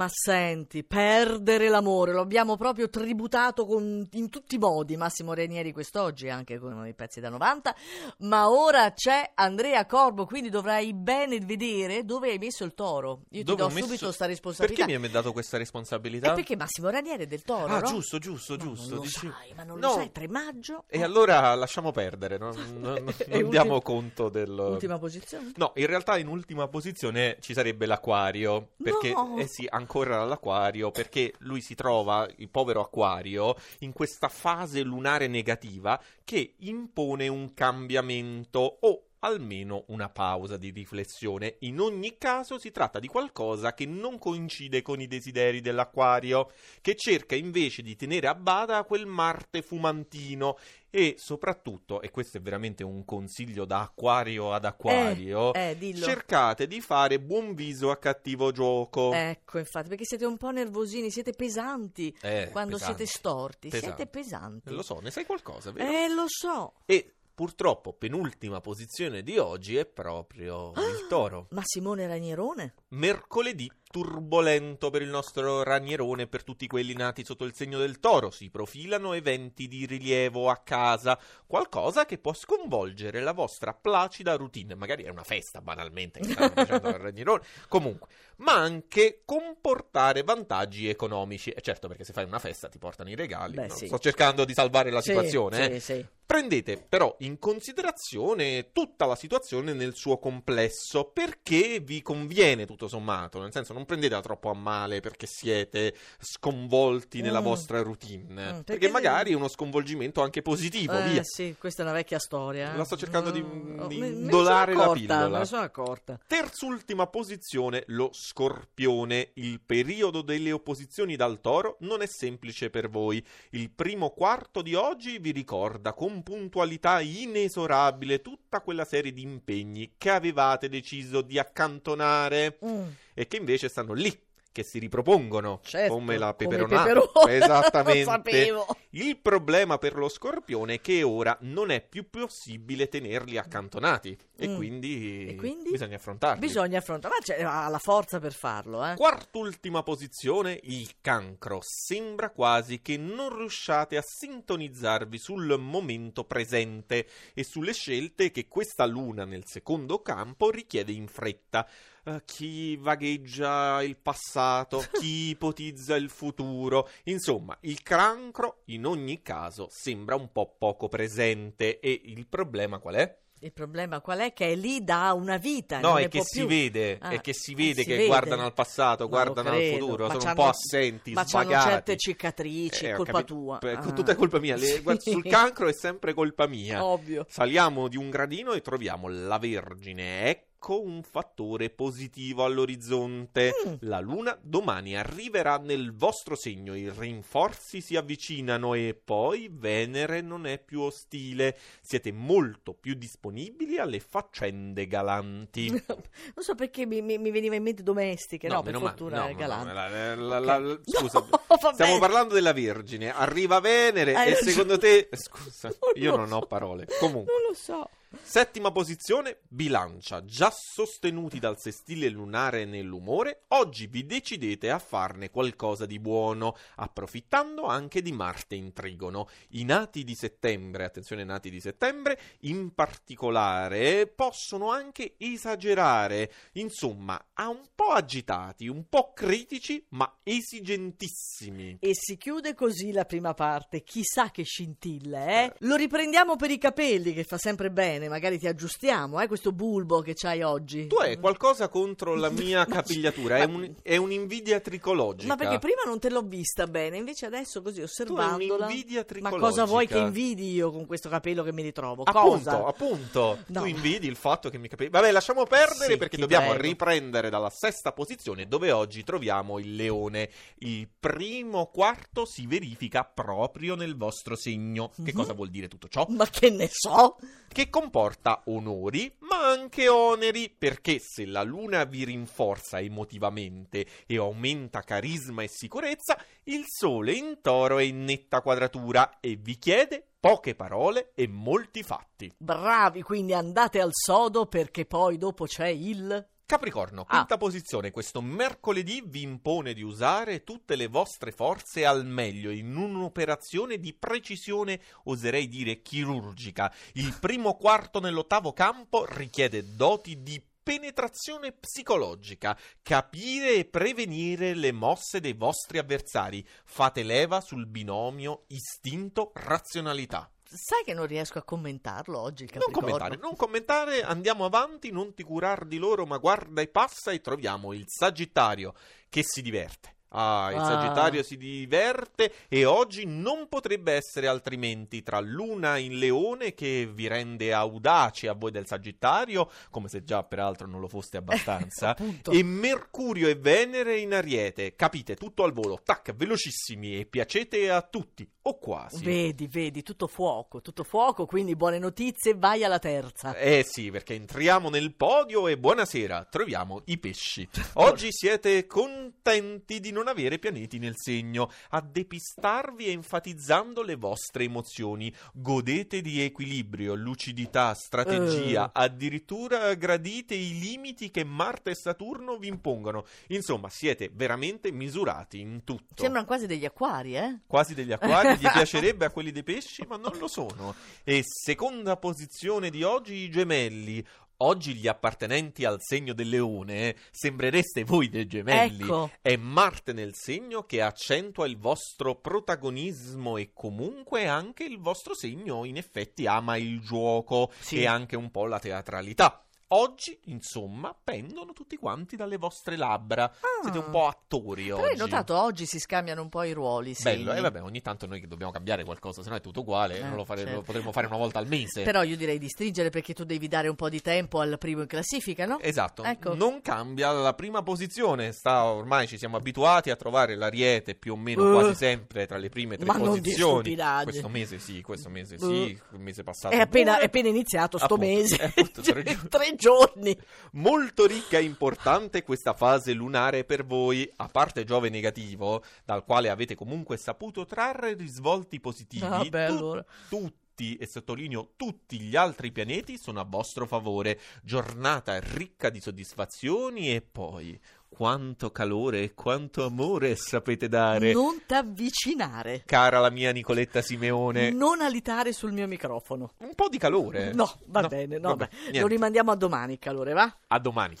Ma senti, perdere l'amore, lo abbiamo proprio tributato con- in tutti i modi Massimo Renieri quest'oggi, anche con i pezzi da 90, ma ora c'è Andrea Corbo, quindi dovrai bene vedere dove hai messo il toro. Io ti Dove do ho messo- subito sta responsabilità. Perché mi hai dato questa responsabilità? Eh, perché Massimo Ranieri è del toro, Ah, no? giusto, giusto, Ma giusto. Non lo dici- sai, ma non No. lo sai, 3 maggio. E allora lasciamo perdere, no? non, non- diamo conto del... Ultima posizione? No, in realtà in ultima posizione ci sarebbe l'acquario, perché No. eh sì, ancora l'acquario, perché lui si trova, il povero acquario, in questa fase lunare negativa che impone un cambiamento o almeno una pausa di riflessione. In ogni caso si tratta di qualcosa che non coincide con i desideri dell'acquario, che cerca invece di tenere a bada quel Marte fumantino e soprattutto, e questo è veramente un consiglio da acquario ad acquario, Eh, dillo. cercate di fare buon viso a cattivo gioco. Ecco, infatti, perché siete un po' nervosini, siete pesanti Eh, quando pesanti. siete storti, Pesanti. siete pesanti. Lo so, ne sai qualcosa, vero? Eh, lo so. E purtroppo penultima posizione di oggi è proprio il toro. Ma Simone Ranierone? Mercoledì turbolento per il nostro ragnierone e per tutti quelli nati sotto il segno del toro. Si profilano eventi di rilievo a casa, qualcosa che può sconvolgere la vostra placida routine. Magari è una festa, banalmente, che stanno facendo al ragnierone. Comunque, ma anche comportare vantaggi economici. E certo, perché se fai una festa ti portano i regali. Beh, no? sì. Sto cercando di salvare la Sì, situazione. Sì, eh. Prendete però in considerazione tutta la situazione nel suo complesso, perché vi conviene tutto sommato, nel senso non prendetela troppo a male perché siete sconvolti nella Mm. vostra routine, Mm, perché, perché- magari è uno sconvolgimento anche positivo, Eh, via. sì, questa è una vecchia storia. eh. La sto cercando di- Mm, di me ne indolare la pillola. Me ne sono accorta. Terzultima posizione, lo scorpione. Il periodo delle opposizioni dal toro non è semplice per voi. Il primo quarto di oggi vi ricorda con puntualità inesorabile tutta quella serie di impegni che avevate deciso di accantonare Mm. E che invece stanno lì. Che si ripropongono Certo, come la come peperonata. peperoni. Esattamente. Lo sapevo. Il problema per lo scorpione è che ora non è più possibile tenerli accantonati e, Mm. quindi E quindi? bisogna affrontarli. Bisogna affrontare, ma c'è- la forza per farlo, eh. Quart'ultima posizione, il cancro. Sembra quasi che non riusciate a sintonizzarvi sul momento presente e sulle scelte che questa luna nel secondo campo richiede in fretta. Eh, chi vagheggia il passato, chi ipotizza il futuro. Insomma, il cancro in ogni caso sembra un po' poco presente e il problema qual è? Il problema qual è? Che è lì da una vita. No, è che vede, Ah, è che si eh, vede che vede. guardano al passato, Non guardano lo al credo, futuro, ma sono un po' assenti, Ma c'hanno svagati. certe cicatrici, Eh, colpa capito. tua. Beh, Ah. Tutta è colpa mia. Le- guarda, sul cancro è sempre colpa mia. Ovvio. Saliamo di un gradino e troviamo la Vergine. Ecco un fattore positivo all'orizzonte. Mm. La Luna domani arriverà nel vostro segno, i rinforzi si avvicinano e poi Venere non è più ostile. Siete molto più disponibili alle faccende galanti. Non so perché mi, mi- mi veniva in mente domestiche, no, per meno male. fortuna No, è no, galante. no, la- la- la- la- scusa, No, stiamo parlando della Vergine. Arriva Venere Hai e secondo te... Scusa, Non io non ho so. parole. Comunque. Non lo so. Settima posizione, bilancia. Già sostenuti dal sestile lunare nell'umore, oggi vi decidete a farne qualcosa di buono, approfittando anche di Marte in trigono. I nati di settembre, attenzione nati di settembre, in particolare, possono anche esagerare. Insomma, a un po' agitati, un po' critici, ma esigentissimi. E si chiude così la prima parte. Chissà che scintilla, eh? Lo riprendiamo per i capelli, che fa sempre bene. Magari ti aggiustiamo, eh? Questo bulbo che c'hai oggi. Tu hai qualcosa contro la mia Ma- capigliatura? È, ma- un- è un'invidia tricologica. Ma perché prima non te l'ho vista bene, invece adesso così osservandola. un'invidia Ma tricologica. cosa vuoi che invidi io con questo capello che mi ritrovo? Appunto, cosa? appunto, No. tu invidi il fatto che mi capisci. Vabbè, lasciamo perdere Sì, perché dobbiamo prego. riprendere dalla sesta posizione dove oggi troviamo il leone. Il primo quarto si verifica proprio nel vostro segno. Che Mhm. cosa vuol dire tutto ciò? Ma che ne so? Che comporta onori ma anche oneri, perché se la luna vi rinforza emotivamente e aumenta carisma e sicurezza, il sole in toro è in netta quadratura e vi chiede poche parole e molti fatti. Bravi, quindi andate al sodo perché poi dopo c'è il... Capricorno, Ah. quinta posizione, questo mercoledì vi impone di usare tutte le vostre forze al meglio in un'operazione di precisione, oserei dire chirurgica. Il primo quarto nell'ottavo campo richiede doti di penetrazione psicologica, capire e prevenire le mosse dei vostri avversari. Fate leva sul binomio istinto-razionalità. Sai che non riesco a commentarlo oggi il Non Capricorno? commentare, non commentare, andiamo avanti, non ti curar di loro, ma guarda e passa e troviamo il Sagittario che si diverte. Ah, il Ah. Sagittario si diverte e oggi non potrebbe essere altrimenti tra Luna in Leone che vi rende audaci a voi del Sagittario, come se già peraltro non lo foste abbastanza, e Mercurio e Venere in Ariete. Capite, tutto al volo, tac, velocissimi e piacete a tutti, o quasi. Vedi, vedi, tutto fuoco, tutto fuoco, quindi buone notizie, vai alla terza. Eh sì, perché entriamo nel podio e buonasera, troviamo i pesci. Oggi siete contenti di non avere pianeti nel segno, a depistarvi enfatizzando le vostre emozioni. Godete di equilibrio, lucidità, strategia, Eh. addirittura gradite i limiti che Marte e Saturno vi impongono. Insomma, siete veramente misurati in tutto. Sembrano quasi degli acquari, eh? Quasi degli acquari, gli piacerebbe a quelli dei pesci, ma non lo sono. E seconda posizione di oggi i gemelli. Oggi gli appartenenti al segno del leone eh, sembrereste voi dei gemelli. Ecco. È Marte nel segno che accentua il vostro protagonismo e comunque anche il vostro segno in effetti ama il gioco Sì. e anche un po' la teatralità. Oggi, insomma, pendono tutti quanti dalle vostre labbra. Siete un po' attori Però oggi. hai notato, oggi si scambiano un po' i ruoli, sì. Bello, e vabbè, ogni tanto noi dobbiamo cambiare qualcosa, se no è tutto uguale, Eh, non lo, fare- certo. lo potremmo fare una volta al mese. Però io direi di stringere perché tu devi dare un po' di tempo al primo in classifica, no? Esatto, Ecco. non cambia la prima posizione, sta, ormai ci siamo abituati a trovare l'ariete più o meno Uh. quasi sempre tra le prime tre Ma posizioni. questo mese sì, questo mese Uh. sì, il mese passato È appena, è appena iniziato sto Appunto, mese. è appunto. Tre giorni. Molto ricca e importante questa fase lunare per voi, a parte Giove negativo, dal quale avete comunque saputo trarre risvolti positivi. Ah, beh, tu- allora. Tutti, e sottolineo tutti gli altri pianeti sono a vostro favore. Giornata ricca di soddisfazioni e poi quanto calore e quanto amore sapete dare. Non t'avvicinare. Cara la mia Nicoletta Simeone, Non alitare sul mio microfono. un po' di calore. No, va bene, no, vabbè, beh, niente. lo rimandiamo a domani, calore, va? A domani.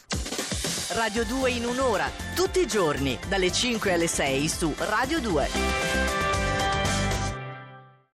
Radio 2 in un'ora, tutti i giorni, dalle 5 alle 6 su Radio 2.